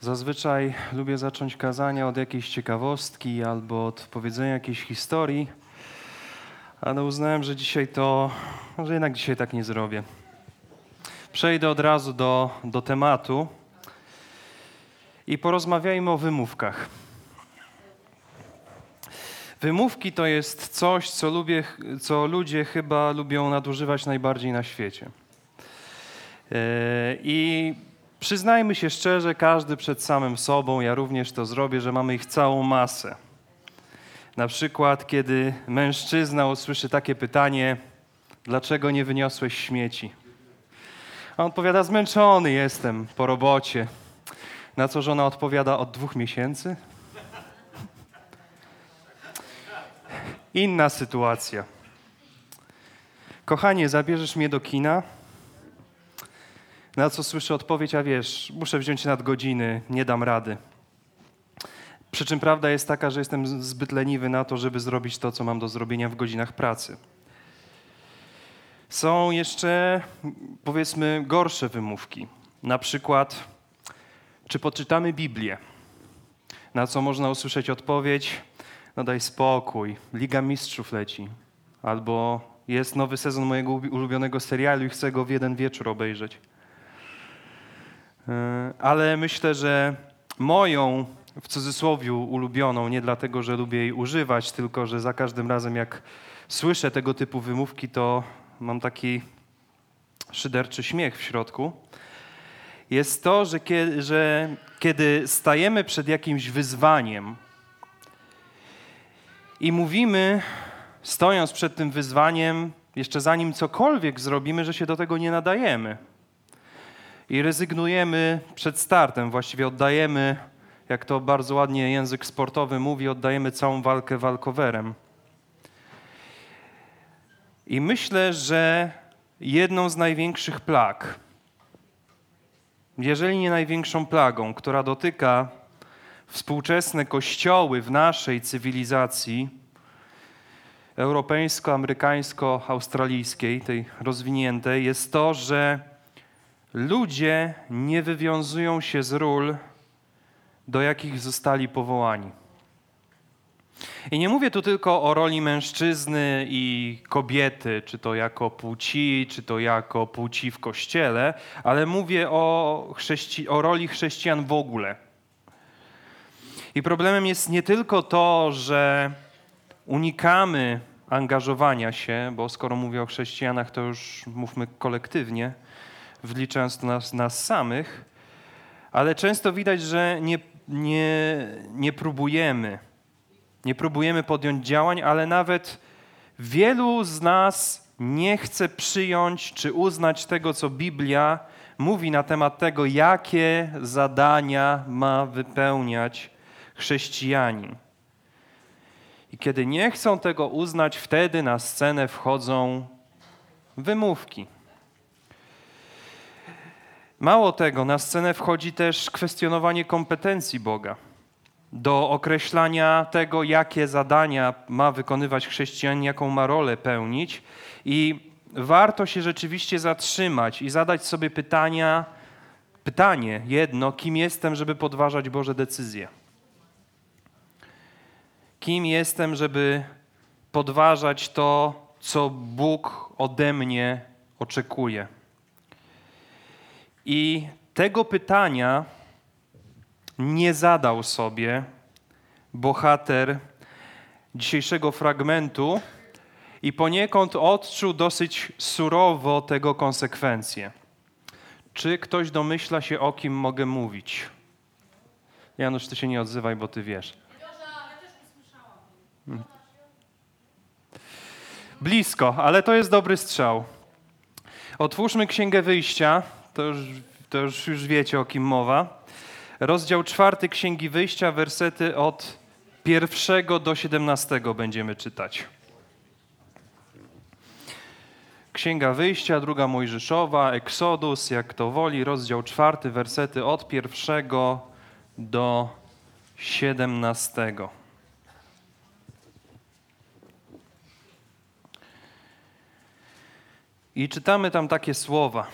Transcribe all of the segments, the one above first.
Zazwyczaj lubię zacząć kazania od jakiejś ciekawostki albo od powiedzenia jakiejś historii, ale uznałem, że dzisiaj to, że jednak dzisiaj tak nie zrobię. Przejdę od razu do, do tematu i porozmawiajmy o wymówkach. Wymówki to jest coś, co, lubię, co ludzie chyba lubią nadużywać najbardziej na świecie. Yy, I Przyznajmy się szczerze, każdy przed samym sobą, ja również to zrobię, że mamy ich całą masę. Na przykład, kiedy mężczyzna usłyszy takie pytanie: Dlaczego nie wyniosłeś śmieci? A on odpowiada: Zmęczony jestem po robocie. Na co żona odpowiada: Od dwóch miesięcy? Inna sytuacja. Kochanie, zabierzesz mnie do kina? Na co słyszę odpowiedź, a wiesz, muszę wziąć nadgodziny, nie dam rady. Przy czym prawda jest taka, że jestem zbyt leniwy na to, żeby zrobić to, co mam do zrobienia w godzinach pracy. Są jeszcze, powiedzmy, gorsze wymówki. Na przykład, czy poczytamy Biblię? Na co można usłyszeć odpowiedź, no daj spokój, Liga Mistrzów leci. Albo jest nowy sezon mojego ulubionego serialu i chcę go w jeden wieczór obejrzeć. E, ale myślę, że moją, w cudzysłowie ulubioną, nie dlatego, że lubię jej używać, tylko że za każdym razem, jak słyszę tego typu wymówki, to mam taki szyderczy śmiech w środku. Jest to, że kiedy, że kiedy stajemy przed jakimś wyzwaniem i mówimy, stojąc przed tym wyzwaniem, jeszcze zanim cokolwiek zrobimy, że się do tego nie nadajemy i rezygnujemy przed startem, właściwie oddajemy, jak to bardzo ładnie język sportowy mówi, oddajemy całą walkę walkowerem. I myślę, że jedną z największych plag, jeżeli nie największą plagą, która dotyka współczesne kościoły w naszej cywilizacji europejsko-amerykańsko-australijskiej, tej rozwiniętej, jest to, że ludzie nie wywiązują się z ról, do jakich zostali powołani. I nie mówię tu tylko o roli mężczyzny i kobiety, czy to jako płci, czy to jako płci w kościele, ale mówię o, chrześci- o roli chrześcijan w ogóle. I problemem jest nie tylko to, że unikamy angażowania się, bo skoro mówię o chrześcijanach, to już mówmy kolektywnie wliczając nas, nas samych, ale często widać, że nie, nie, nie próbujemy. Nie próbujemy podjąć działań, ale nawet wielu z nas nie chce przyjąć czy uznać tego, co Biblia mówi na temat tego, jakie zadania ma wypełniać chrześcijanin. I kiedy nie chcą tego uznać, wtedy na scenę wchodzą wymówki. Mało tego, na scenę wchodzi też kwestionowanie kompetencji Boga do określania tego, jakie zadania ma wykonywać chrześcijanin, jaką ma rolę pełnić. I warto się rzeczywiście zatrzymać i zadać sobie pytania, pytanie jedno, kim jestem, żeby podważać Boże decyzje? Kim jestem, żeby podważać to, co Bóg ode mnie oczekuje? I tego pytania nie zadał sobie bohater dzisiejszego fragmentu i poniekąd odczuł dosyć surowo tego konsekwencje. Czy ktoś domyśla się, o kim mogę mówić? Janusz, ty się nie odzywaj, bo ty wiesz. Blisko, ale to jest dobry strzał. Otwórzmy Księgę Wyjścia, to już, to już, już wiecie o kim mowa. Rozdział czwarty Księgi Wyjścia, wersety od pierwszego do siedemnastego będziemy czytać. Księga Wyjścia, druga Mojżeszowa, Eksodus, jak to woli, rozdział czwarty, wersety od pierwszego do siedemnastego. I czytamy tam takie słowa.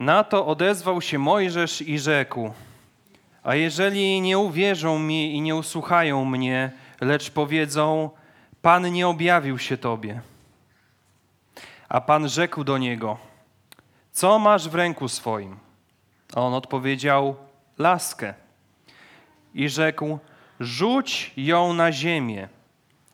Na to odezwał się Mojżesz i rzekł: A jeżeli nie uwierzą mi i nie usłuchają mnie, lecz powiedzą: Pan nie objawił się tobie. A Pan rzekł do niego: Co masz w ręku swoim? A on odpowiedział: Laskę. I rzekł: Rzuć ją na ziemię.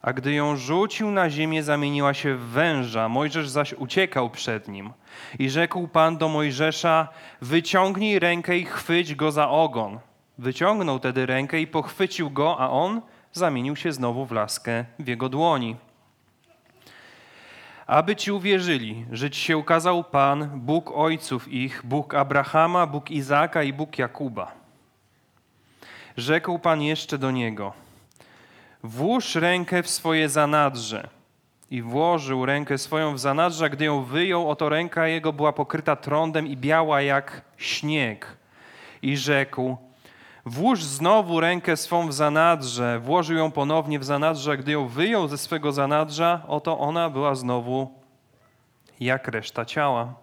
A gdy ją rzucił na ziemię, zamieniła się w węża. Mojżesz zaś uciekał przed nim. I rzekł Pan do Mojżesza: Wyciągnij rękę i chwyć go za ogon. Wyciągnął tedy rękę i pochwycił go, a on zamienił się znowu w laskę w jego dłoni. Aby ci uwierzyli, że ci się ukazał Pan, Bóg ojców ich, Bóg Abrahama, Bóg Izaka i Bóg Jakuba. Rzekł Pan jeszcze do niego: Włóż rękę w swoje zanadrze. I włożył rękę swoją w zanadrze, gdy ją wyjął, oto ręka jego była pokryta trądem i biała jak śnieg. I rzekł: Włóż znowu rękę swą w zanadrze. Włożył ją ponownie w zanadrze, gdy ją wyjął ze swego zanadrza, oto ona była znowu jak reszta ciała.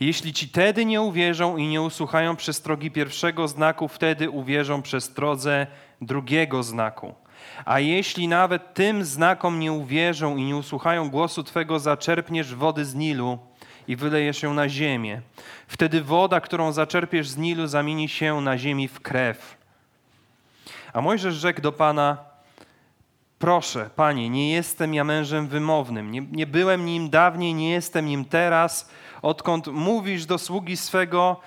Jeśli ci tedy nie uwierzą i nie usłuchają przestrogi pierwszego znaku, wtedy uwierzą przestrodze drugiego znaku. A jeśli nawet tym znakom nie uwierzą i nie usłuchają głosu Twego, zaczerpniesz wody z Nilu i wylejesz ją na ziemię. Wtedy woda, którą zaczerpiesz z Nilu, zamieni się na ziemi w krew. A Mojżesz rzekł do Pana, proszę, Panie, nie jestem ja mężem wymownym, nie, nie byłem nim dawniej, nie jestem nim teraz, odkąd mówisz do sługi swego,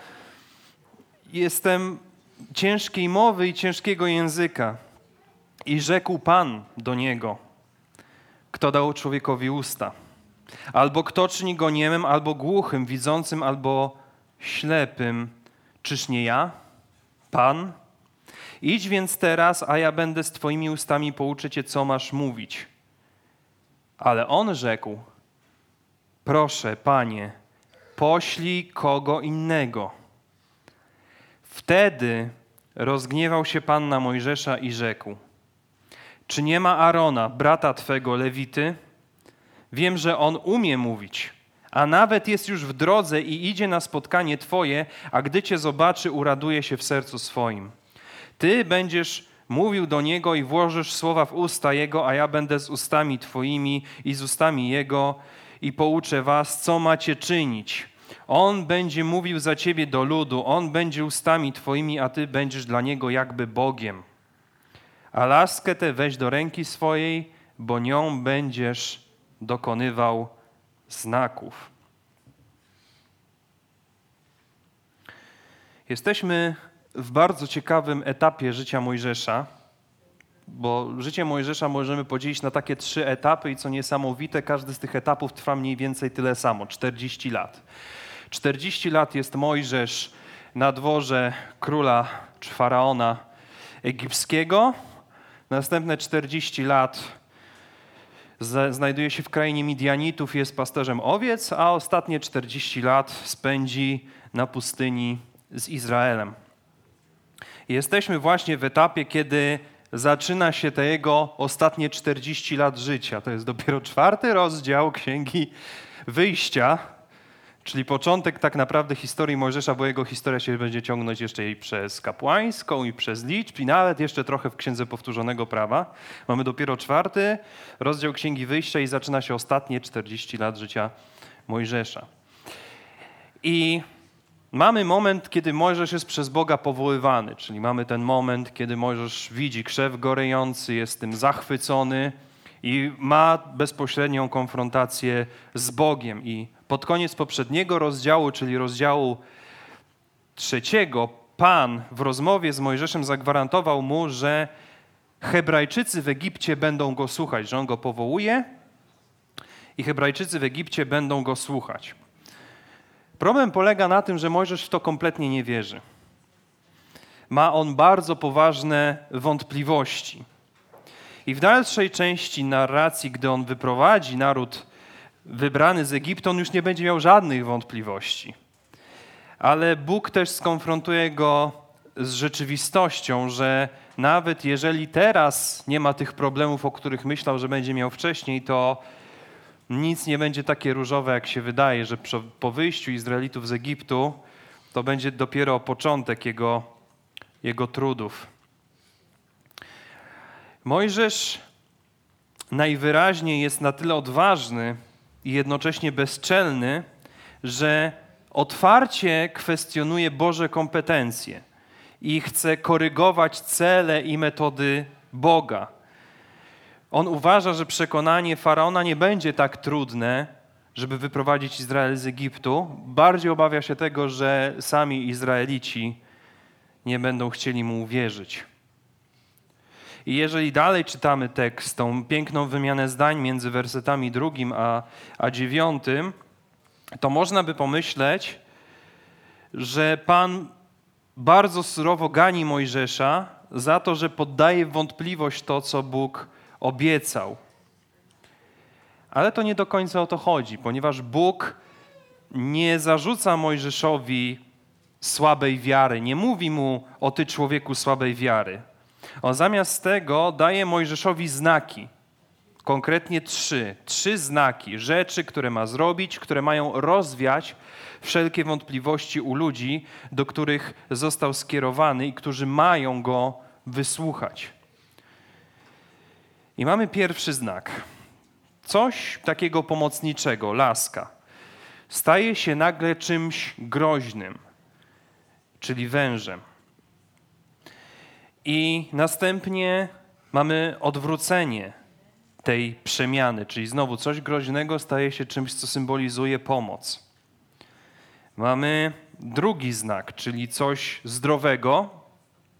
jestem ciężkiej mowy i ciężkiego języka. I rzekł Pan do niego, kto dał człowiekowi usta? Albo kto czyni go niemym, albo głuchym, widzącym, albo ślepym? Czyż nie ja, Pan? Idź więc teraz, a ja będę z Twoimi ustami pouczyć Cię, co masz mówić. Ale on rzekł: Proszę, Panie, poślij kogo innego. Wtedy rozgniewał się Pan na Mojżesza i rzekł: czy nie ma Arona, brata twego Lewity? Wiem, że on umie mówić, a nawet jest już w drodze i idzie na spotkanie twoje, a gdy cię zobaczy, uraduje się w sercu swoim. Ty będziesz mówił do niego i włożysz słowa w usta jego, a ja będę z ustami twoimi i z ustami jego i pouczę was, co macie czynić. On będzie mówił za ciebie do ludu, on będzie ustami twoimi, a ty będziesz dla niego jakby Bogiem a laskę tę weź do ręki swojej, bo nią będziesz dokonywał znaków. Jesteśmy w bardzo ciekawym etapie życia Mojżesza, bo życie Mojżesza możemy podzielić na takie trzy etapy i co niesamowite, każdy z tych etapów trwa mniej więcej tyle samo 40 lat. 40 lat jest Mojżesz na dworze króla czy faraona egipskiego, Następne 40 lat znajduje się w krainie Midianitów, jest pasterzem owiec, a ostatnie 40 lat spędzi na pustyni z Izraelem. Jesteśmy właśnie w etapie, kiedy zaczyna się te jego ostatnie 40 lat życia. To jest dopiero czwarty rozdział Księgi Wyjścia, Czyli początek tak naprawdę historii Mojżesza, bo jego historia się będzie ciągnąć jeszcze i przez kapłańską, i przez liczb, i nawet jeszcze trochę w Księdze Powtórzonego Prawa. Mamy dopiero czwarty rozdział Księgi Wyjścia i zaczyna się ostatnie 40 lat życia Mojżesza. I mamy moment, kiedy Mojżesz jest przez Boga powoływany, czyli mamy ten moment, kiedy Mojżesz widzi krzew gorejący, jest tym zachwycony i ma bezpośrednią konfrontację z Bogiem i pod koniec poprzedniego rozdziału, czyli rozdziału trzeciego, Pan w rozmowie z Mojżeszem zagwarantował mu, że Hebrajczycy w Egipcie będą go słuchać, że on go powołuje i Hebrajczycy w Egipcie będą go słuchać. Problem polega na tym, że Mojżesz w to kompletnie nie wierzy. Ma on bardzo poważne wątpliwości. I w dalszej części narracji, gdy on wyprowadzi naród wybrany z Egiptu, on już nie będzie miał żadnych wątpliwości. Ale Bóg też skonfrontuje go z rzeczywistością, że nawet jeżeli teraz nie ma tych problemów, o których myślał, że będzie miał wcześniej, to nic nie będzie takie różowe, jak się wydaje, że po wyjściu Izraelitów z Egiptu to będzie dopiero początek jego, jego trudów. Mojżesz najwyraźniej jest na tyle odważny i jednocześnie bezczelny, że otwarcie kwestionuje Boże kompetencje i chce korygować cele i metody Boga. On uważa, że przekonanie faraona nie będzie tak trudne, żeby wyprowadzić Izrael z Egiptu. Bardziej obawia się tego, że sami Izraelici nie będą chcieli mu uwierzyć. I jeżeli dalej czytamy tekst, tą piękną wymianę zdań między wersetami drugim a, a dziewiątym, to można by pomyśleć, że Pan bardzo surowo gani Mojżesza za to, że poddaje wątpliwość to, co Bóg obiecał. Ale to nie do końca o to chodzi, ponieważ Bóg nie zarzuca Mojżeszowi słabej wiary, nie mówi mu o ty człowieku słabej wiary. On zamiast tego daje Mojżeszowi znaki. Konkretnie trzy. Trzy znaki, rzeczy, które ma zrobić, które mają rozwiać wszelkie wątpliwości u ludzi, do których został skierowany i którzy mają go wysłuchać. I mamy pierwszy znak. Coś takiego pomocniczego, laska. Staje się nagle czymś groźnym, czyli wężem. I następnie mamy odwrócenie tej przemiany, czyli znowu coś groźnego staje się czymś, co symbolizuje pomoc. Mamy drugi znak, czyli coś zdrowego,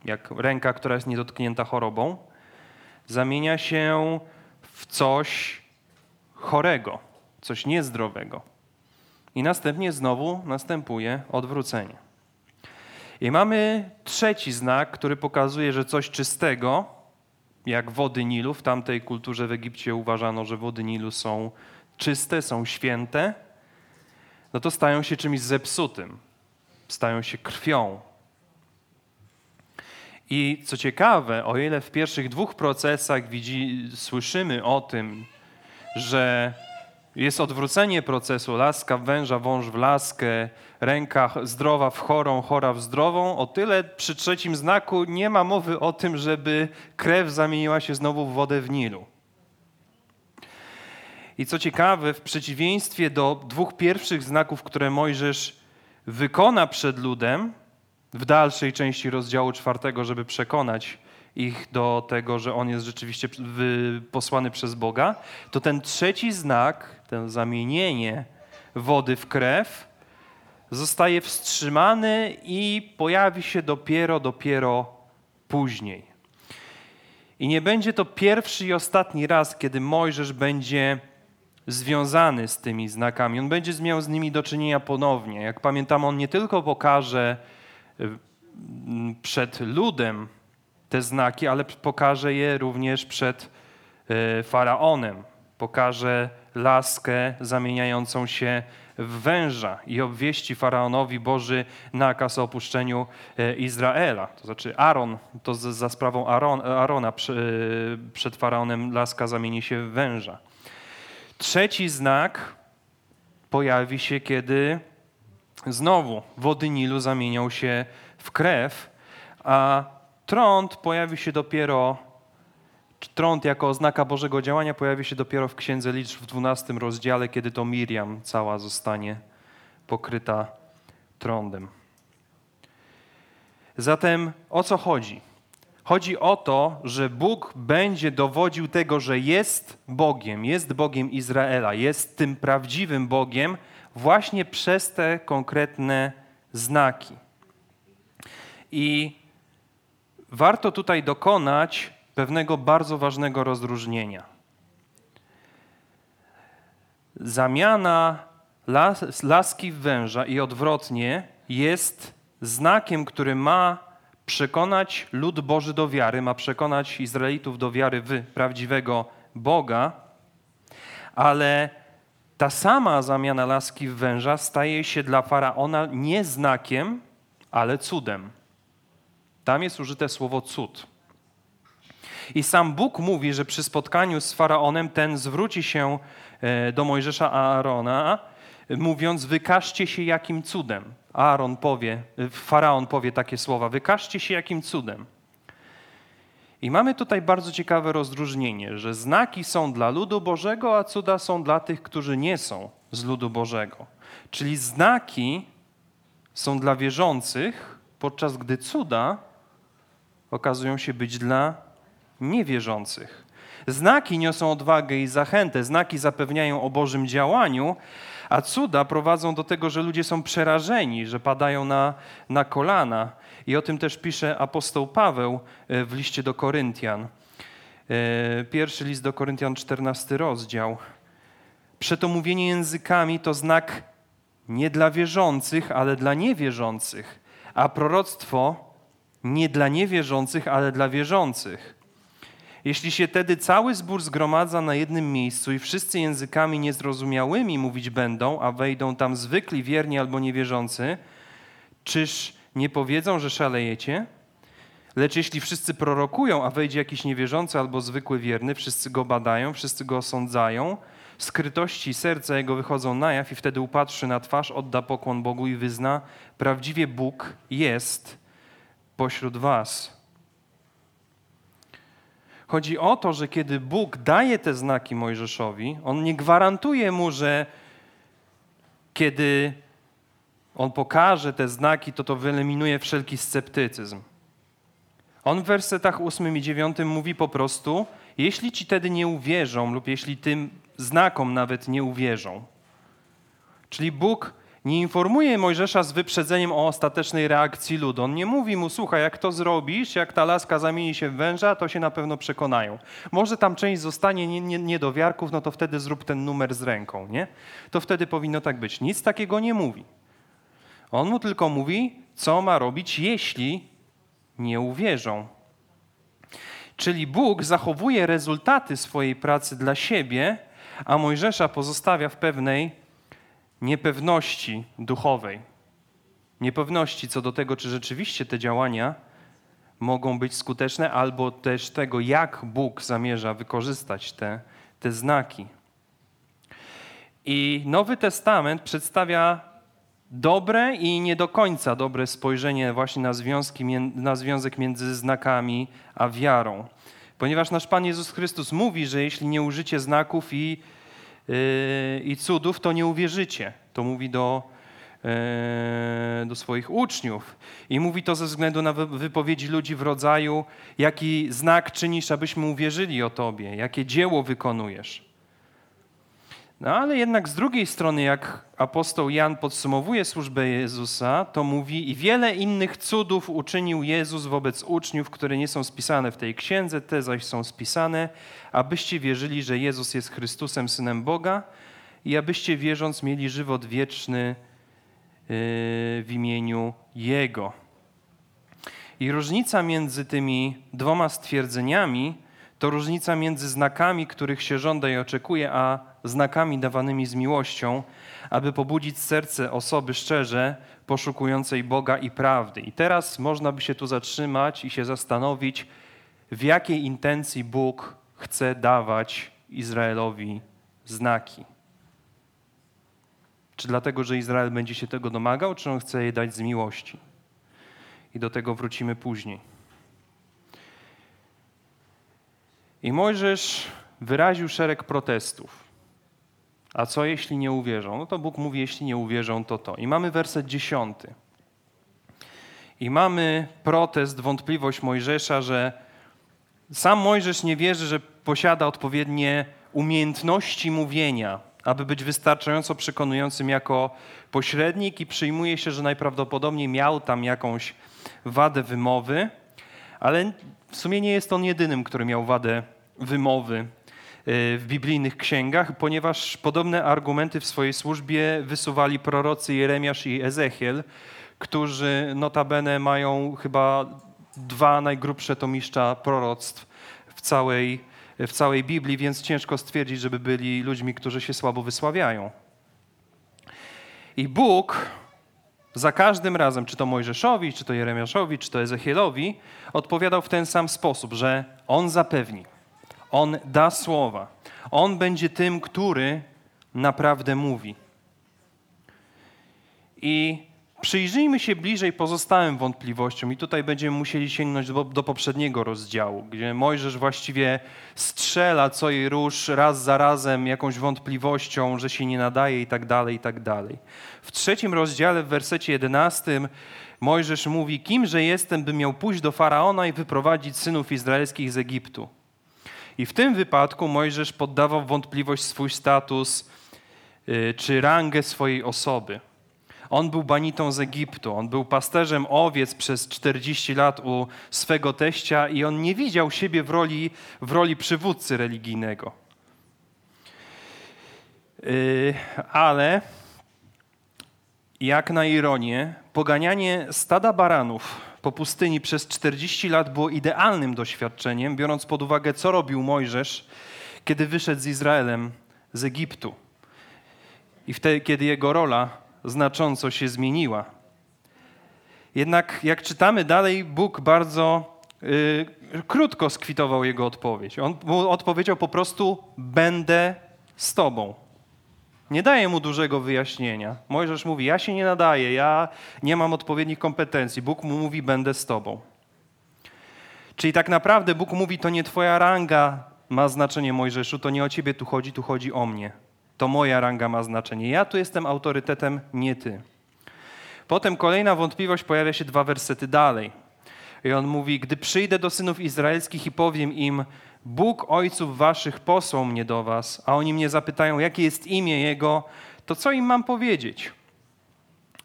jak ręka, która jest niedotknięta chorobą, zamienia się w coś chorego, coś niezdrowego. I następnie znowu następuje odwrócenie. I mamy trzeci znak, który pokazuje, że coś czystego, jak wody Nilu, w tamtej kulturze w Egipcie uważano, że wody Nilu są czyste, są święte, no to stają się czymś zepsutym, stają się krwią. I co ciekawe, o ile w pierwszych dwóch procesach widzi, słyszymy o tym, że jest odwrócenie procesu, laska w węża, wąż w laskę, ręka zdrowa w chorą, chora w zdrową. O tyle przy trzecim znaku nie ma mowy o tym, żeby krew zamieniła się znowu w wodę w Nilu. I co ciekawe, w przeciwieństwie do dwóch pierwszych znaków, które Mojżesz wykona przed ludem, w dalszej części rozdziału czwartego, żeby przekonać ich do tego, że on jest rzeczywiście posłany przez Boga, to ten trzeci znak, to zamienienie wody w krew, zostaje wstrzymany i pojawi się dopiero, dopiero później. I nie będzie to pierwszy i ostatni raz, kiedy Mojżesz będzie związany z tymi znakami. On będzie miał z nimi do czynienia ponownie. Jak pamiętam, on nie tylko pokaże y, przed ludem te znaki, ale pokaże je również przed y, faraonem. Pokaże laskę zamieniającą się w węża i obwieści faraonowi Boży nakaz o opuszczeniu y, Izraela. To znaczy Aaron, to za sprawą Arona przed faraonem laska zamieni się w węża. Trzeci znak pojawi się, kiedy znowu wody Nilu zamienią się w krew, a trąd pojawi się dopiero, trąd jako oznaka Bożego działania pojawi się dopiero w Księdze Liczb w 12 rozdziale, kiedy to Miriam cała zostanie pokryta trądem. Zatem o co chodzi? Chodzi o to, że Bóg będzie dowodził tego, że jest Bogiem, jest Bogiem Izraela, jest tym prawdziwym Bogiem właśnie przez te konkretne znaki. I warto tutaj dokonać pewnego bardzo ważnego rozróżnienia. Zamiana las, laski w węża i odwrotnie jest znakiem, który ma przekonać lud Boży do wiary, ma przekonać Izraelitów do wiary w prawdziwego Boga, ale ta sama zamiana laski w węża staje się dla faraona nie znakiem, ale cudem. Tam jest użyte słowo cud. I sam Bóg mówi, że przy spotkaniu z faraonem ten zwróci się e, do Mojżesza Aarona, mówiąc: Wykażcie się jakim cudem. Aaron powie, e, faraon powie takie słowa: Wykażcie się jakim cudem. I mamy tutaj bardzo ciekawe rozróżnienie, że znaki są dla ludu Bożego, a cuda są dla tych, którzy nie są z ludu Bożego. Czyli znaki są dla wierzących, podczas gdy cuda okazują się być dla niewierzących. Znaki niosą odwagę i zachętę, znaki zapewniają o Bożym działaniu, a cuda prowadzą do tego, że ludzie są przerażeni, że padają na, na kolana. I o tym też pisze apostoł Paweł e, w liście do Koryntian. E, pierwszy list do Koryntian, 14 rozdział. Przetomówienie językami to znak nie dla wierzących, ale dla niewierzących, a proroctwo nie dla niewierzących, ale dla wierzących. Jeśli się tedy cały zbór zgromadza na jednym miejscu i wszyscy językami niezrozumiałymi mówić będą, a wejdą tam zwykli wierni albo niewierzący, czyż nie powiedzą, że szalejecie? Lecz jeśli wszyscy prorokują, a wejdzie jakiś niewierzący albo zwykły wierny, wszyscy go badają, wszyscy go osądzają, skrytości serca jego wychodzą na jaw i wtedy upatrzy na twarz, odda pokłon Bogu i wyzna, prawdziwie Bóg jest pośród was. Chodzi o to, że kiedy Bóg daje te znaki Mojżeszowi, on nie gwarantuje mu, że kiedy on pokaże te znaki, to to wyeliminuje wszelki sceptycyzm. On w wersetach 8 i 9 mówi po prostu: Jeśli ci tedy nie uwierzą, lub jeśli tym znakom nawet nie uwierzą. Czyli Bóg nie informuje Mojżesza z wyprzedzeniem o ostatecznej reakcji ludu. On nie mówi mu, słuchaj, jak to zrobisz, jak ta laska zamieni się w węża, to się na pewno przekonają. Może tam część zostanie nie, nie, niedowiarków, no to wtedy zrób ten numer z ręką, nie? To wtedy powinno tak być. Nic takiego nie mówi. On mu tylko mówi, co ma robić, jeśli nie uwierzą. Czyli Bóg zachowuje rezultaty swojej pracy dla siebie, a Mojżesza pozostawia w pewnej niepewności duchowej. Niepewności co do tego, czy rzeczywiście te działania mogą być skuteczne, albo też tego, jak Bóg zamierza wykorzystać te, te znaki. I Nowy Testament przedstawia dobre i nie do końca dobre spojrzenie właśnie na, związki, na związek między znakami a wiarą. Ponieważ nasz Pan Jezus Chrystus mówi, że jeśli nie użycie znaków i, i cudów, to nie uwierzycie. To mówi do, yy, do swoich uczniów. I mówi to ze względu na wypowiedzi ludzi w rodzaju, jaki znak czynisz, abyśmy uwierzyli o Tobie, jakie dzieło wykonujesz. No ale jednak z drugiej strony, jak apostoł Jan podsumowuje służbę Jezusa, to mówi: I wiele innych cudów uczynił Jezus wobec uczniów, które nie są spisane w tej księdze, te zaś są spisane, abyście wierzyli, że Jezus jest Chrystusem, synem Boga, i abyście wierząc mieli żywot wieczny yy, w imieniu Jego. I różnica między tymi dwoma stwierdzeniami to różnica między znakami, których się żąda i oczekuje, a znakami dawanymi z miłością, aby pobudzić serce osoby szczerze poszukującej Boga i prawdy. I teraz można by się tu zatrzymać i się zastanowić, w jakiej intencji Bóg chce dawać Izraelowi znaki. Czy dlatego, że Izrael będzie się tego domagał, czy on chce je dać z miłości? I do tego wrócimy później. I Mojżesz wyraził szereg protestów. A co jeśli nie uwierzą? No to Bóg mówi, jeśli nie uwierzą, to to. I mamy werset dziesiąty. I mamy protest, wątpliwość Mojżesza, że sam Mojżesz nie wierzy, że posiada odpowiednie umiejętności mówienia, aby być wystarczająco przekonującym jako pośrednik i przyjmuje się, że najprawdopodobniej miał tam jakąś wadę wymowy, ale w sumie nie jest on jedynym, który miał wadę wymowy w biblijnych księgach, ponieważ podobne argumenty w swojej służbie wysuwali prorocy Jeremiasz i Ezechiel, którzy notabene mają chyba dwa najgrubsze tomiszcza proroctw w całej, w całej Biblii, więc ciężko stwierdzić, żeby byli ludźmi, którzy się słabo wysławiają. I Bóg za każdym razem, czy to Mojżeszowi, czy to Jeremiaszowi, czy to Ezechielowi, odpowiadał w ten sam sposób, że on zapewni, on da słowa, on będzie tym, który naprawdę mówi. I Przyjrzyjmy się bliżej pozostałym wątpliwościom i tutaj będziemy musieli sięgnąć do, do, poprzedniego rozdziału, gdzie Mojżesz właściwie strzela co i róż raz za razem jakąś wątpliwością, że się nie nadaje i tak dalej, i tak dalej. W trzecim rozdziale, w wersecie jedenastym, Mojżesz mówi, kimże jestem, by miał pójść do Faraona i wyprowadzić synów izraelskich z Egiptu. I w tym wypadku Mojżesz poddawał wątpliwość swój status yy, czy rangę swojej osoby. On był banitą z Egiptu, on był pasterzem owiec przez 40 lat u swego teścia i on nie widział siebie w roli, w roli przywódcy religijnego. Yy, ale jak na ironię, poganianie stada baranów po pustyni przez 40 lat było idealnym doświadczeniem, biorąc pod uwagę, co robił Mojżesz, kiedy wyszedł z Izraelem z Egiptu. I wtedy, kiedy jego rola znacząco się zmieniła. Jednak jak czytamy dalej, Bóg bardzo y, krótko skwitował jego odpowiedź. On mu odpowiedział po prostu: Będę z tobą. Nie daje mu dużego wyjaśnienia. Mojżesz mówi: Ja się nie nadaję, ja nie mam odpowiednich kompetencji. Bóg mu mówi: Będę z tobą. Czyli tak naprawdę Bóg mówi: To nie twoja ranga ma znaczenie, Mojżeszu, to nie o ciebie tu chodzi, tu chodzi o mnie to moja ranga ma znaczenie. Ja tu jestem autorytetem, nie ty. Potem kolejna wątpliwość pojawia się dwa wersety dalej. I on mówi: Gdy przyjdę do synów izraelskich i powiem im, Bóg ojców waszych posłał mnie do was, a oni mnie zapytają, jakie jest imię jego, to co im mam powiedzieć?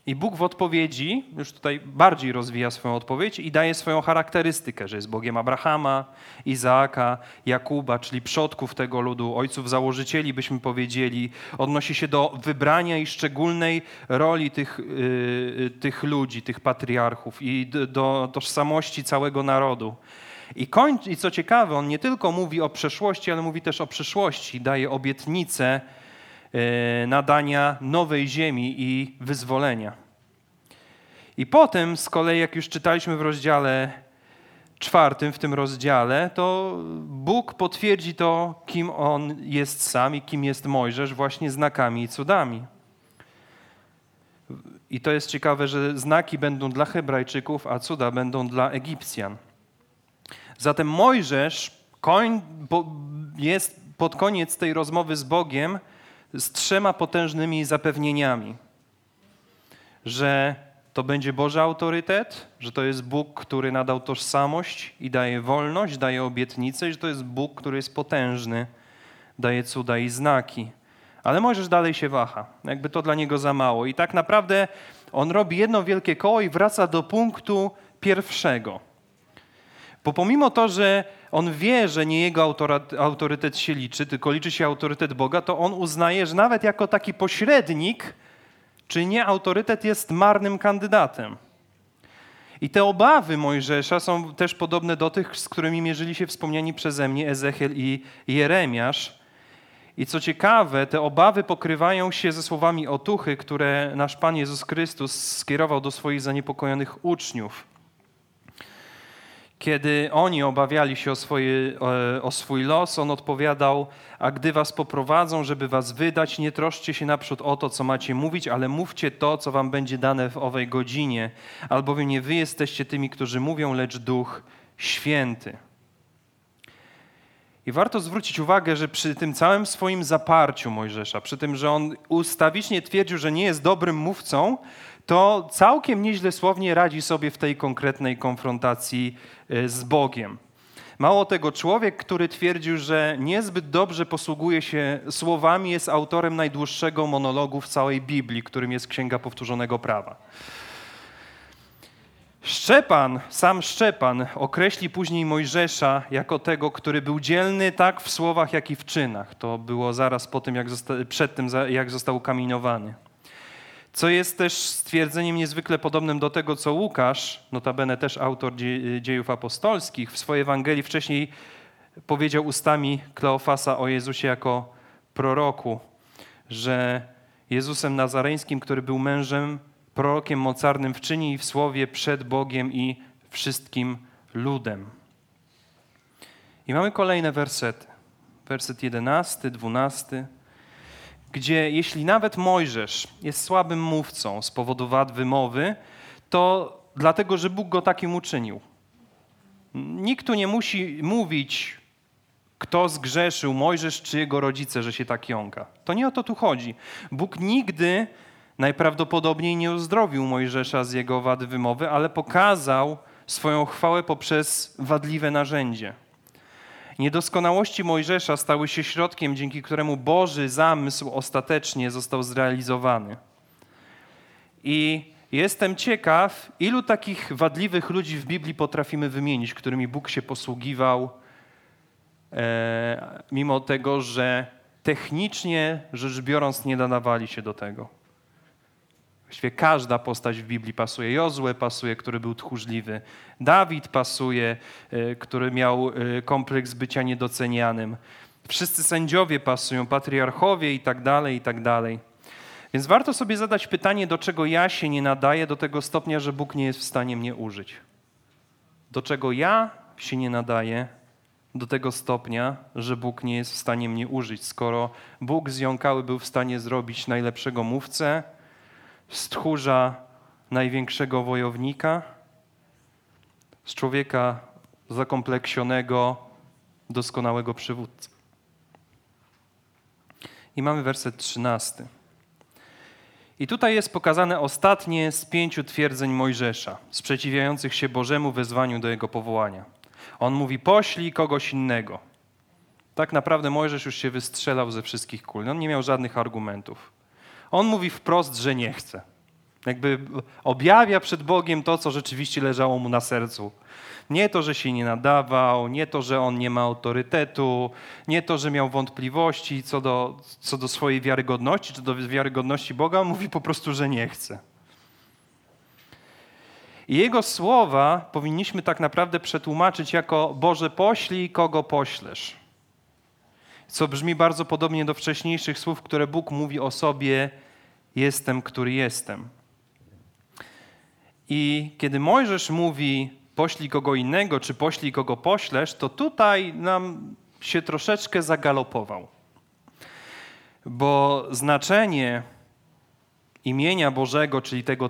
I Bóg w odpowiedzi, już tutaj bardziej rozwija swoją odpowiedź i daje swoją charakterystykę, że jest Bogiem Abrahama, Izaaka, Jakuba, czyli przodków tego ludu, ojców założycieli, byśmy powiedzieli. Odnosi się do wybrania i szczególnej roli tych, yy, tych ludzi, tych patriarchów i do, tożsamości całego narodu. I, I co ciekawe, on nie tylko mówi o przeszłości, ale mówi też o przyszłości. Daje obietnicę, E, nadania nowej ziemi i wyzwolenia. I potem z kolei, jak już czytaliśmy w rozdziale czwartym, w tym rozdziale, to Bóg potwierdzi to, kim On jest sam i kim jest Mojżesz, właśnie znakami i cudami. I to jest ciekawe, że znaki będą dla Hebrajczyków, a cuda będą dla Egipcjan. Zatem Mojżesz jest pod koniec tej rozmowy z Bogiem z trzema potężnymi zapewnieniami, że to będzie Boży autorytet, że to jest Bóg, który nadał tożsamość i daje wolność, daje obietnicę, i że to jest Bóg, który jest potężny, daje cuda i znaki. Ale Mojżesz dalej się waha, jakby to dla niego za mało. I tak naprawdę on robi jedno wielkie koło i wraca do punktu pierwszego. Bo pomimo to, że on wie, że nie jego autorytet się liczy, tylko liczy się autorytet Boga, to on uznaje, że nawet jako taki pośrednik, czy nie autorytet jest marnym kandydatem. I te obawy Mojżesza są też podobne do tych, z którymi mierzyli się wspomniani przeze mnie Ezechiel i Jeremiasz. I co ciekawe, te obawy pokrywają się ze słowami otuchy, które nasz Pan Jezus Chrystus skierował do swoich zaniepokojonych uczniów. Kiedy oni obawiali się o, swoje, o, swój los, on odpowiadał: A gdy was poprowadzą, żeby was wydać, nie troszcie się naprzód o to, co macie mówić, ale mówcie to, co wam będzie dane w owej godzinie, albowiem nie wy jesteście tymi, którzy mówią, lecz Duch Święty. I warto zwrócić uwagę, że przy tym całym swoim zaparciu Mojżesza, przy tym, że on ustawicznie twierdził, że nie jest dobrym mówcą, to całkiem nieźle słownie radzi sobie w tej konkretnej konfrontacji e, z Bogiem. Mało tego, człowiek, który twierdził, że niezbyt dobrze posługuje się słowami, jest autorem najdłuższego monologu w całej Biblii, którym jest Księga Powtórzonego Prawa. Szczepan, sam Szczepan określi później Mojżesza jako tego, który był dzielny tak w słowach, jak i w czynach. To było zaraz po tym, jak przed tym, jak został ukamieniowany. Co jest też stwierdzeniem niezwykle podobnym do tego, co Łukasz, notabene też autor dziejów apostolskich, w swojej Ewangelii wcześniej powiedział ustami Kleofasa o Jezusie jako proroku, że Jezusem Nazareńskim, który był mężem prorokiem mocarnym w czynie i w słowie przed Bogiem i wszystkim ludem. I mamy kolejne wersety. Werset 11, 12, gdzie jeśli nawet Mojżesz jest słabym mówcą z powodu wad wymowy, to dlatego, że Bóg go takim uczynił. Nikt tu nie musi mówić, kto zgrzeszył, Mojżesz czy jego rodzice, że się tak jąka. To nie o to tu chodzi. Bóg nigdy najprawdopodobniej nie uzdrowił Mojżesza z jego wady wymowy, ale pokazał swoją chwałę poprzez wadliwe narzędzie. Niedoskonałości Mojżesza stały się środkiem, dzięki któremu Boży zamysł ostatecznie został zrealizowany. I jestem ciekaw, ilu takich wadliwych ludzi w Biblii potrafimy wymienić, którymi Bóg się posługiwał, e, mimo tego, że technicznie rzecz biorąc nie nadawali się do tego. Właściwie każda postać w Biblii pasuje. Jozue pasuje, który był tchórzliwy. Dawid pasuje, e, który miał e, kompleks bycia niedocenianym. Wszyscy sędziowie pasują, patriarchowie i tak dalej, i tak dalej. Więc warto sobie zadać pytanie, do czego ja się nie nadaję do tego stopnia, że Bóg nie jest w stanie mnie użyć. Do czego ja się nie nadaję do tego stopnia, że Bóg nie jest w stanie mnie użyć. Skoro Bóg z jąkały był w stanie zrobić najlepszego mówcę, z tchórza największego wojownika, z człowieka zakompleksionego, doskonałego przywódcy. I mamy werset trzynasty. I tutaj jest pokazane ostatnie z pięciu twierdzeń Mojżesza, sprzeciwiających się Bożemu wezwaniu do jego powołania. On mówi: Poślij kogoś innego. Tak naprawdę Mojżesz już się wystrzelał ze wszystkich kul. On nie miał żadnych argumentów. On mówi wprost, że nie chce. Jakby objawia przed Bogiem to, co rzeczywiście leżało mu na sercu. Nie to, że się nie nadawał, nie to, że on nie ma autorytetu, nie to, że miał wątpliwości co do, co do swojej wiarygodności, czy do wiarygodności Boga. On mówi po prostu, że nie chce. I jego słowa powinniśmy tak naprawdę przetłumaczyć jako Boże poślij, kogo poślesz co brzmi bardzo podobnie do wcześniejszych słów, które Bóg mówi o sobie: Jestem, który jestem. I kiedy Mojżesz mówi: Poślij kogo innego, czy poślij kogo poślesz, to tutaj nam się troszeczkę zagalopował. Bo znaczenie imienia Bożego, czyli tego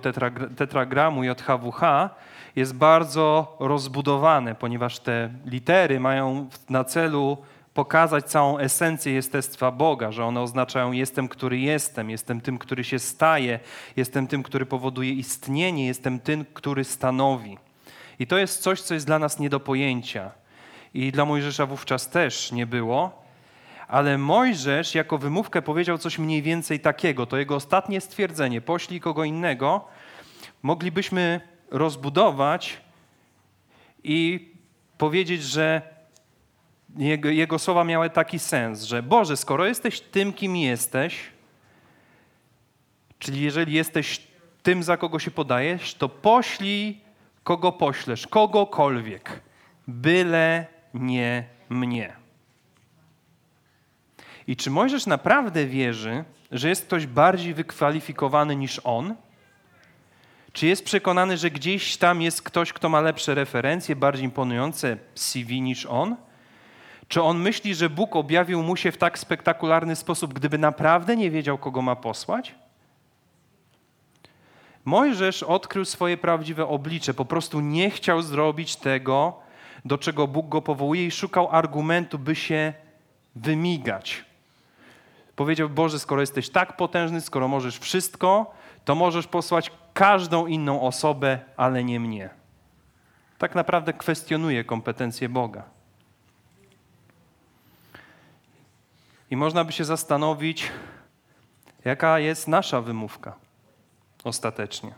tetragramu JHWH, jest bardzo rozbudowane, ponieważ te litery mają na celu pokazać całą esencję jestestwa Boga, że one oznaczają jestem, który jestem, jestem tym, który się staje, jestem tym, który powoduje istnienie, jestem tym, który stanowi. I to jest coś, co jest dla nas nie do pojęcia. I dla Mojżesza wówczas też nie było. Ale Mojżesz jako wymówkę powiedział coś mniej więcej takiego. To jego ostatnie stwierdzenie, poślij kogo innego, moglibyśmy rozbudować i powiedzieć, że jego, jego słowa miały taki sens, że Boże, skoro jesteś tym, kim jesteś, czyli jeżeli jesteś tym, za kogo się podajesz, to poślij, kogo poślesz, kogokolwiek, byle nie mnie. I czy Mojżesz naprawdę wierzy, że jest ktoś bardziej wykwalifikowany niż on? Czy jest przekonany, że gdzieś tam jest ktoś, kto ma lepsze referencje, bardziej imponujące CV niż on? Czy on myśli, że Bóg objawił mu się w tak spektakularny sposób, gdyby naprawdę nie wiedział, kogo ma posłać? Mojżesz odkrył swoje prawdziwe oblicze, po prostu nie chciał zrobić tego, do czego Bóg go powołuje i szukał argumentu, by się wymigać. Powiedział: Boże, skoro jesteś tak potężny, skoro możesz wszystko, to możesz posłać każdą inną osobę, ale nie mnie. Tak naprawdę kwestionuje kompetencje Boga. I można by się zastanowić, jaka jest nasza wymówka ostatecznie.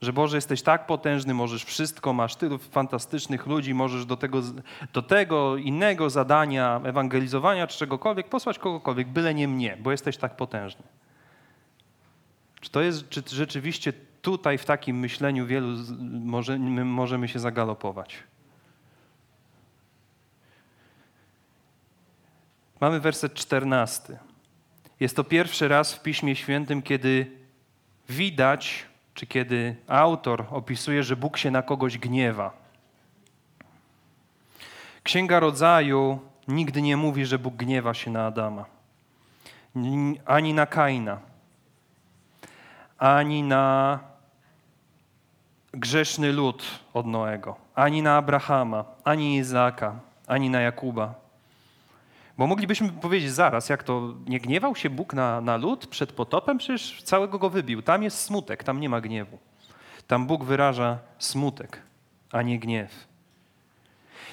Że Boże, jesteś tak potężny, możesz wszystko, masz tylu fantastycznych ludzi, możesz do tego, do tego innego zadania, ewangelizowania czy czegokolwiek posłać kogokolwiek, byle nie mnie, bo jesteś tak potężny. Czy to jest, czy rzeczywiście tutaj w takim myśleniu wielu może, my możemy się zagalopować? Mamy werset czternasty. Jest to pierwszy raz w Piśmie Świętym, kiedy widać, czy kiedy autor opisuje, że Bóg się na kogoś gniewa. Księga Rodzaju nigdy nie mówi, że Bóg gniewa się na Adama, ani na Kaina, ani na grzeszny lud od Noego, ani na Abrahama, ani Izaka, ani na Jakuba. Bo moglibyśmy powiedzieć zaraz, jak to nie gniewał się Bóg na, na lud przed potopem? Przecież całego go wybił. Tam jest smutek, tam nie ma gniewu. Tam Bóg wyraża smutek, a nie gniew.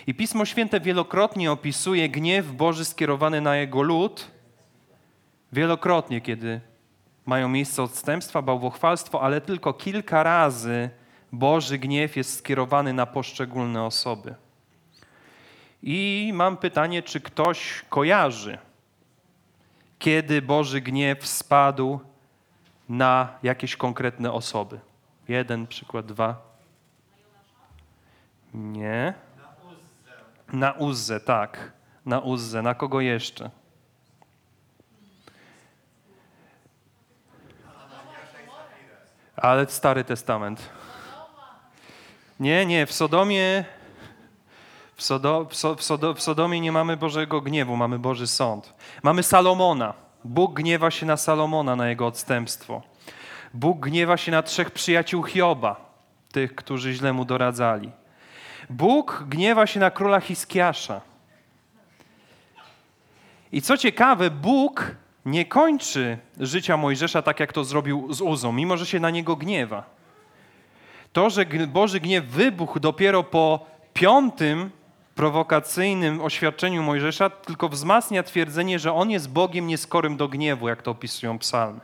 I Pismo Święte wielokrotnie opisuje gniew Boży skierowany na jego lud. Wielokrotnie, kiedy mają miejsce odstępstwa, bałwochwalstwo, ale tylko kilka razy Boży gniew jest skierowany na poszczególne osoby. I mam pytanie, czy ktoś kojarzy, kiedy Boży gniew spadł na jakieś konkretne osoby? Jeden przykład, dwa. Nie. Na Uzzę, tak. Na Uzzę. Na kogo jeszcze? Ale Stary Testament. Nie, nie, w Sodomie w, Sodo, w, so, w, Sodo, w Sodomie nie mamy Bożego gniewu, mamy Boży sąd. Mamy Salomona. Bóg gniewa się na Salomona, na jego odstępstwo. Bóg gniewa się na trzech przyjaciół Hioba, tych, którzy źle mu doradzali. Bóg gniewa się na króla Hiskiasza. I co ciekawe, Bóg nie kończy życia Mojżesza tak, jak to zrobił z Uzą, mimo że się na niego gniewa. To, że Boży gniew wybuchł dopiero po piątym prowokacyjnym oświadczeniu Mojżesza, tylko wzmacnia twierdzenie, że on jest Bogiem nieskorym do gniewu, jak to opisują psalmy.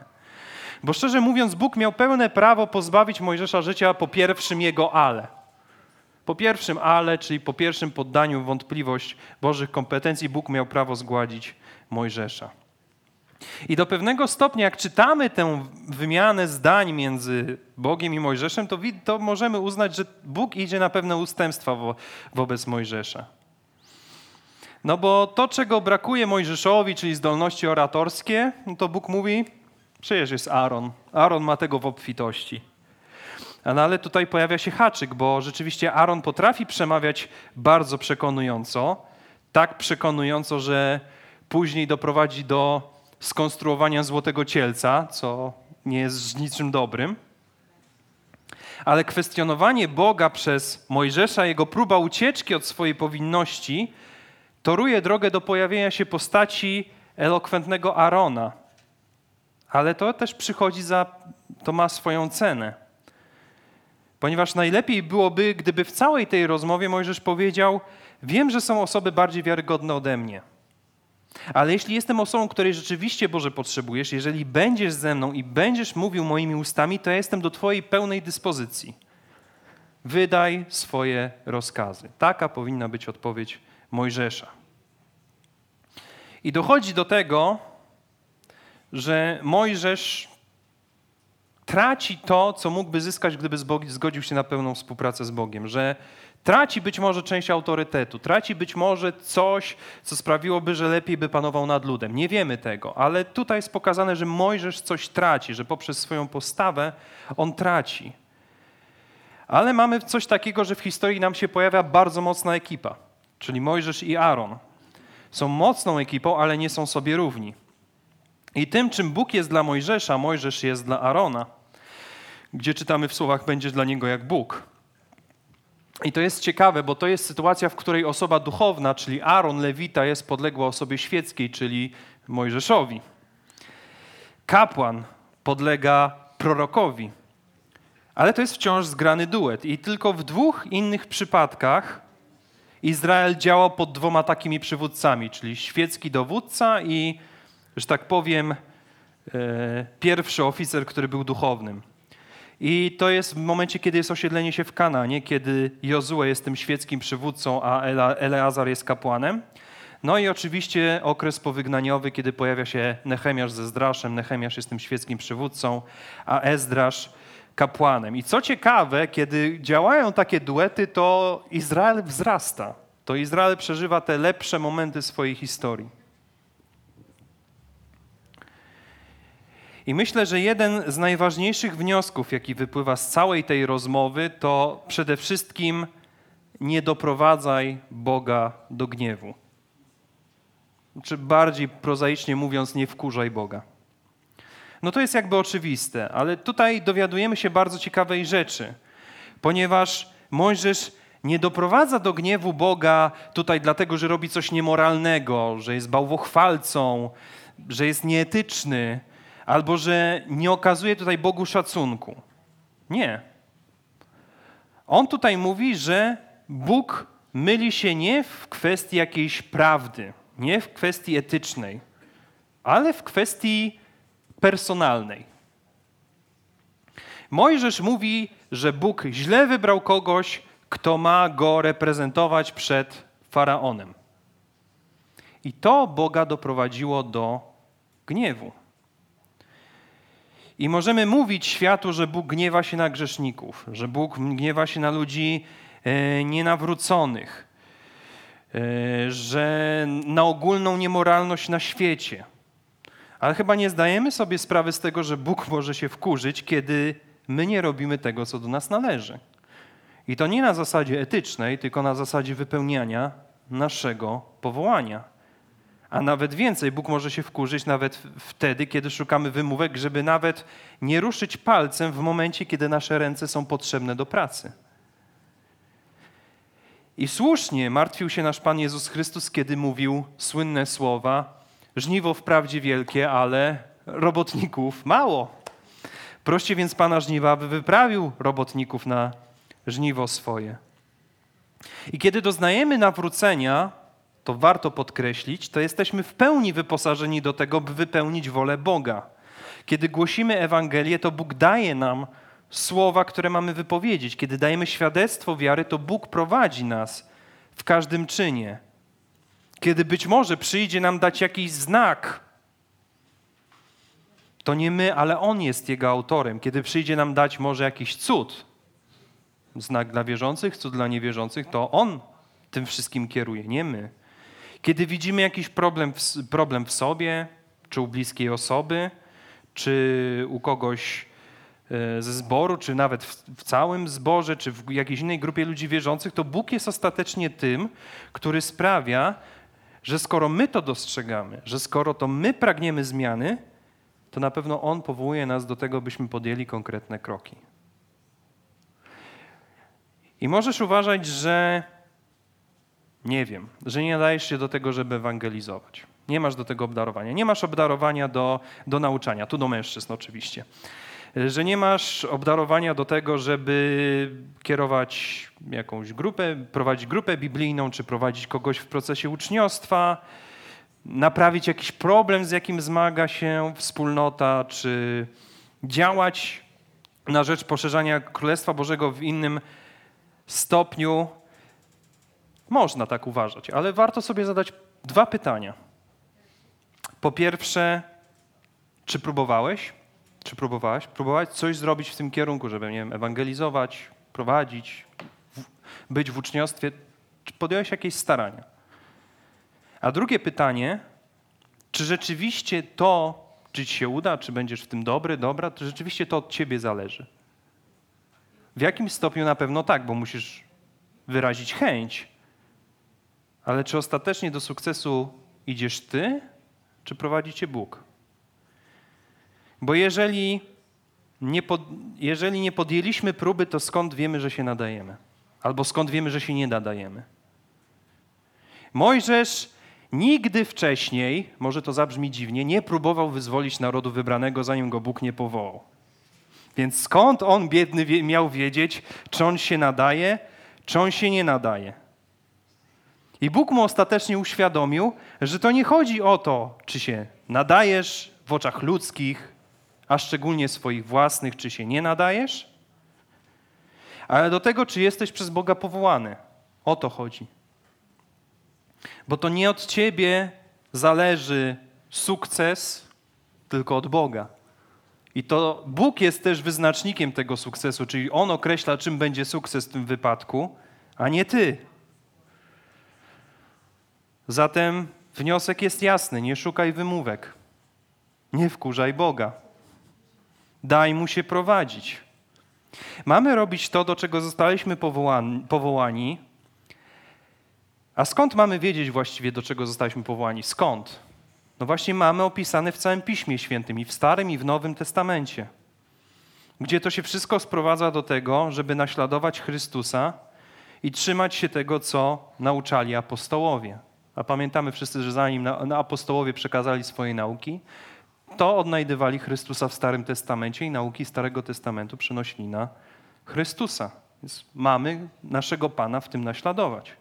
Bo szczerze mówiąc, Bóg miał pełne prawo pozbawić Mojżesza życia po pierwszym jego ale. Po pierwszym ale, czyli po pierwszym poddaniu wątpliwość Bożych kompetencji, Bóg miał prawo zgładzić Mojżesza. I do pewnego stopnia, jak czytamy tę wymianę zdań między Bogiem i Mojżeszem, to, to możemy uznać, że Bóg idzie na pewne ustępstwa wo wobec Mojżesza. No bo to, czego brakuje Mojżeszowi, czyli zdolności oratorskie, no to Bóg mówi, przecież jest Aaron. Aaron ma tego w obfitości. No ale tutaj pojawia się haczyk, bo rzeczywiście Aaron potrafi przemawiać bardzo przekonująco, tak przekonująco, że później doprowadzi do skonstruowania złotego cielca, co nie jest niczym dobrym. Ale kwestionowanie Boga przez Mojżesza, jego próba ucieczki od swojej powinności, toruje drogę do pojawienia się postaci elokwentnego Arona. Ale to też przychodzi za, to ma swoją cenę. Ponieważ najlepiej byłoby, gdyby w całej tej rozmowie Mojżesz powiedział: Wiem, że są osoby bardziej wiarygodne ode mnie. Ale jeśli jestem osobą, której rzeczywiście, Boże, potrzebujesz, jeżeli będziesz ze mną i będziesz mówił moimi ustami, to ja jestem do Twojej pełnej dyspozycji. Wydaj swoje rozkazy. Taka powinna być odpowiedź Mojżesza. I dochodzi do tego, że Mojżesz traci to, co mógłby zyskać, gdyby zgodził się na pełną współpracę z Bogiem, że Traci być może część autorytetu, traci być może coś, co sprawiłoby, że lepiej by panował nad ludem. Nie wiemy tego, ale tutaj jest pokazane, że Mojżesz coś traci, że poprzez swoją postawę on traci. Ale mamy coś takiego, że w historii nam się pojawia bardzo mocna ekipa, czyli Mojżesz i Aaron. Są mocną ekipą, ale nie są sobie równi. I tym, czym Bóg jest dla Mojżesza, Mojżesz jest dla Arona, gdzie czytamy w słowach, będzie dla niego jak Bóg. I to jest ciekawe, bo to jest sytuacja, w której osoba duchowna, czyli Aaron, Lewita, jest podległa osobie świeckiej, czyli Mojżeszowi. Kapłan podlega prorokowi. Ale to jest wciąż zgrany duet. I tylko w dwóch innych przypadkach Izrael działał pod dwoma takimi przywódcami, czyli świecki dowódca i, że tak powiem, e, pierwszy oficer, który był duchownym. I to jest w momencie, kiedy jest osiedlenie się w Kananie, kiedy Jozue jest tym świeckim przywódcą, a Eleazar jest kapłanem. No i oczywiście okres powygnaniowy, kiedy pojawia się Nechemiasz ze Zdraszem. Nechemiasz jest tym świeckim przywódcą, a Ezdrasz kapłanem. I co ciekawe, kiedy działają takie duety, to Izrael wzrasta. To Izrael przeżywa te lepsze momenty swojej historii. I myślę, że jeden z najważniejszych wniosków, jaki wypływa z całej tej rozmowy, to przede wszystkim nie doprowadzaj Boga do gniewu. Czy bardziej prozaicznie mówiąc, nie wkurzaj Boga. No to jest jakby oczywiste, ale tutaj dowiadujemy się bardzo ciekawej rzeczy, ponieważ Mojżesz nie doprowadza do gniewu Boga tutaj dlatego, że robi coś niemoralnego, że jest bałwochwalcą, że jest nieetyczny, albo że nie okazuje tutaj Bogu szacunku. Nie. On tutaj mówi, że Bóg myli się nie w kwestii jakiejś prawdy, nie w kwestii etycznej, ale w kwestii personalnej. Mojżesz mówi, że Bóg źle wybrał kogoś, kto ma go reprezentować przed faraonem. I to Boga doprowadziło do gniewu. I możemy mówić światu, że Bóg gniewa się na grzeszników, że Bóg gniewa się na ludzi e, nienawróconych, e, że na ogólną niemoralność na świecie. Ale chyba nie zdajemy sobie sprawy z tego, że Bóg może się wkurzyć, kiedy my nie robimy tego, co do nas należy. I to nie na zasadzie etycznej, tylko na zasadzie wypełniania naszego powołania. A nawet więcej, Bóg może się wkurzyć nawet wtedy, kiedy szukamy wymówek, żeby nawet nie ruszyć palcem w momencie, kiedy nasze ręce są potrzebne do pracy. I słusznie martwił się nasz Pan Jezus Chrystus, kiedy mówił słynne słowa: Żniwo wprawdzie wielkie, ale robotników mało. Proście więc Pana żniwa, aby wyprawił robotników na żniwo swoje. I kiedy doznajemy nawrócenia, to warto podkreślić, to jesteśmy w pełni wyposażeni do tego, by wypełnić wolę Boga. Kiedy głosimy Ewangelię, to Bóg daje nam słowa, które mamy wypowiedzieć. Kiedy dajemy świadectwo wiary, to Bóg prowadzi nas w każdym czynie. Kiedy być może przyjdzie nam dać jakiś znak, to nie my, ale On jest Jego autorem. Kiedy przyjdzie nam dać może jakiś cud, znak dla wierzących, cud dla niewierzących, to On tym wszystkim kieruje, nie my. Kiedy widzimy jakiś problem w, problem w sobie, czy u bliskiej osoby, czy u kogoś e, ze zboru, czy nawet w, w, całym zborze, czy w jakiejś innej grupie ludzi wierzących, to Bóg jest ostatecznie tym, który sprawia, że skoro my to dostrzegamy, że skoro to my pragniemy zmiany, to na pewno On powołuje nas do tego, byśmy podjęli konkretne kroki. I możesz uważać, że nie wiem, że nie nadajesz się do tego, żeby ewangelizować. Nie masz do tego obdarowania. Nie masz obdarowania do, do nauczania, tu do mężczyzn oczywiście. Że nie masz obdarowania do tego, żeby kierować jakąś grupę, prowadzić grupę biblijną, czy prowadzić kogoś w procesie uczniostwa, naprawić jakiś problem, z jakim zmaga się wspólnota, czy działać na rzecz poszerzania Królestwa Bożego w innym stopniu, można tak uważać, ale warto sobie zadać dwa pytania. Po pierwsze, czy próbowałeś? Czy próbowałaś? Próbowałaś coś zrobić w tym kierunku, żeby, nie wiem, ewangelizować, prowadzić, być w uczniostwie? Czy podjąłeś jakieś starania? A drugie pytanie, czy rzeczywiście to, czy ci się uda, czy będziesz w tym dobry, dobra, to rzeczywiście to od ciebie zależy. W jakim stopniu na pewno tak, bo musisz wyrazić chęć, ale czy ostatecznie do sukcesu idziesz ty, czy prowadzi cię Bóg? Bo jeżeli nie, pod, jeżeli nie podjęliśmy próby, to skąd wiemy, że się nadajemy? Albo skąd wiemy, że się nie nadajemy? Mojżesz nigdy wcześniej, może to zabrzmi dziwnie, nie próbował wyzwolić narodu wybranego, zanim go Bóg nie powołał. Więc skąd on, biedny, miał wiedzieć, czy on się nadaje, czy on się nie nadaje? I Bóg mu ostatecznie uświadomił, że to nie chodzi o to, czy się nadajesz w oczach ludzkich, a szczególnie swoich własnych, czy się nie nadajesz, ale do tego, czy jesteś przez Boga powołany. O to chodzi. Bo to nie od ciebie zależy sukces, tylko od Boga. I to Bóg jest też wyznacznikiem tego sukcesu, czyli On określa, czym będzie sukces w tym wypadku, a nie ty. Zatem wniosek jest jasny: nie szukaj wymówek, nie wkurzaj Boga. Daj mu się prowadzić. Mamy robić to, do czego zostaliśmy powołani. A skąd mamy wiedzieć właściwie, do czego zostaliśmy powołani? Skąd? No właśnie mamy opisane w całym Piśmie Świętym, i w Starym, i w Nowym Testamencie, gdzie to się wszystko sprowadza do tego, żeby naśladować Chrystusa i trzymać się tego, co nauczali apostołowie. A pamiętamy wszyscy, że zanim apostołowie przekazali swoje nauki, to odnajdywali Chrystusa w Starym Testamencie i nauki Starego Testamentu przenosili na Chrystusa. Więc mamy naszego Pana w tym naśladować.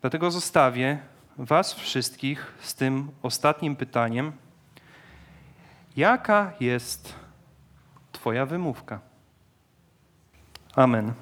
Dlatego zostawię Was wszystkich z tym ostatnim pytaniem: jaka jest Twoja wymówka? Amen.